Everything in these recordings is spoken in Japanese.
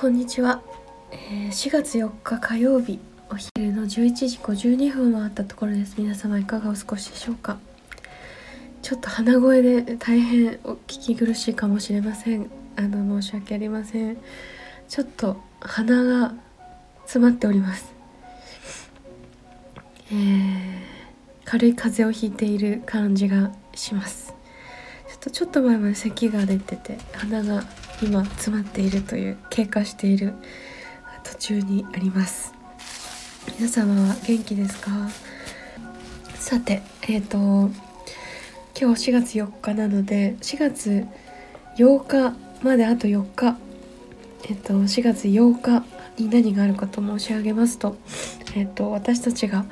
こんにちは、えー、4月4日火曜日お昼の11時52分を回ったところです。皆様いかがお過ごしでしょうか？ちょっと鼻声で大変お聞き苦しいかもしれません。あの申し訳ありません。ちょっと鼻が詰まっております。えー、軽い風邪をひいている感じがします。ちょっとちょっと前まで咳が出てて鼻が今詰まっているという経過している途中にあります。皆様は元気ですか？さてえっ、ー、と今日4月4日なので4月8日まであと4日。えっ、ー、と4月8日に何があるかと申し上げますとえっ、ー、と私たちが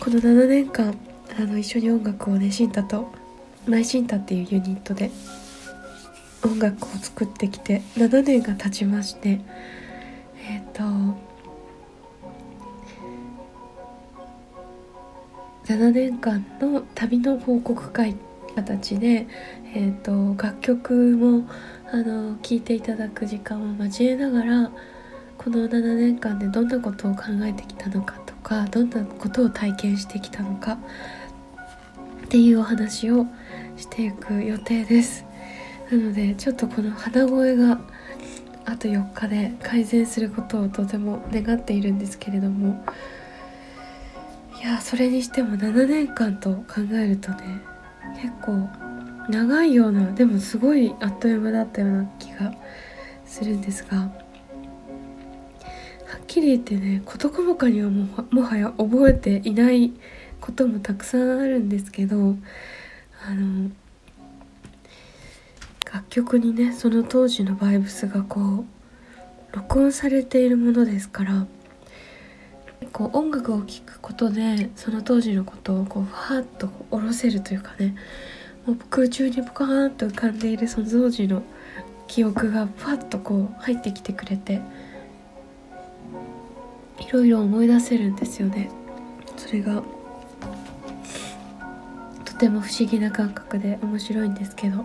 この7年間あの一緒に音楽をねシンタとマイシンタっていうユニットで音楽を作ってきて7年が経ちましてえっ、ー、と7年間の旅の報告会形で、えーと、楽曲もあの聴いていただく時間を交えながらこの7年間でどんなことを考えてきたのかとかどんなことを体験してきたのかっていうお話をしていく予定です。なのでちょっとこの鼻声があと4日で改善することをとても願っているんですけれども。いやそれにしても7年間と考えるとね結構長いようなでもすごいあっという間だったような気がするんですがはっきり言ってね事細かにはももはや覚えていないこともたくさんあるんですけどあの楽曲にねその当時のバイブスがこう録音されているものですからこう音楽を聴くことでその当時のことをこうファーッと下ろせるというかねもう空中にポカーンと浮かんでいるその当時の記憶がファッとこう入ってきてくれていろいろ思い出せるんですよね。それがとても不思議な感覚で面白いんですけど、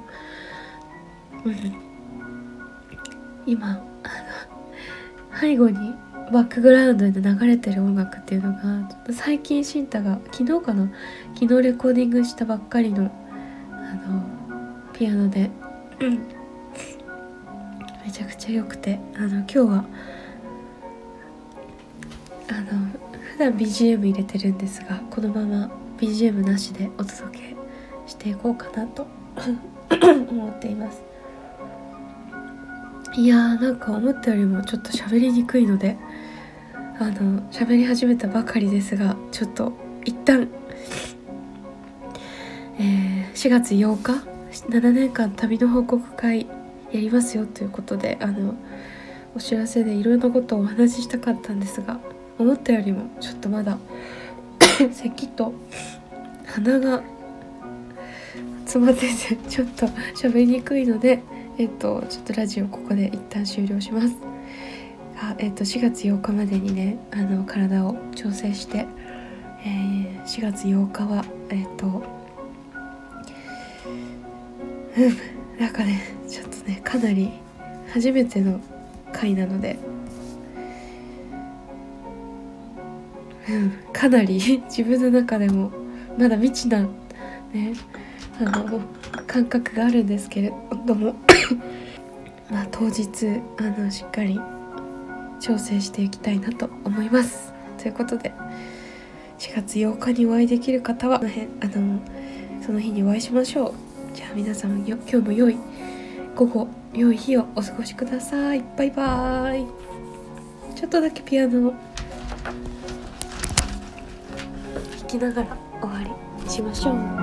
今あの背後にバックグラウンドで流れてる音楽っていうのが最近シンタが昨日かな？昨日レコーディングしたばっかりのあのピアノで、めちゃくちゃ良くてあの今日はあの普段 BGM 入れてるんですがこのまま BGM なしでお届けしていこうかなと思っています。いやーなんか思ったよりもちょっと喋りにくいのであの喋り始めたばかりですがちょっと一旦、えー、4月8日7年間旅の報告会やりますよということであのお知らせでいろんなことをお話ししたかったんですが思ったよりもちょっとまだ 咳と鼻が詰まっててちょっと喋りにくいのでえっとちょっとラジオここで一旦終了します。あえっと4月8日までにねあの体を調整して、えー、4月8日はえっとうんなんかねちょっとねかなり初めての回なのでうんかなり自分の中でもまだ未知なねあの感覚があるんですけれども。まあ当日あのしっかり調整していきたいなと思います。ということで4月8日にお会いできる方はあのその日にお会いしましょう。じゃあ皆さんよ今日も良い午後良い日をお過ごしください。バイバーイ。ちょっとだけピアノを弾きながら終わりしましょう。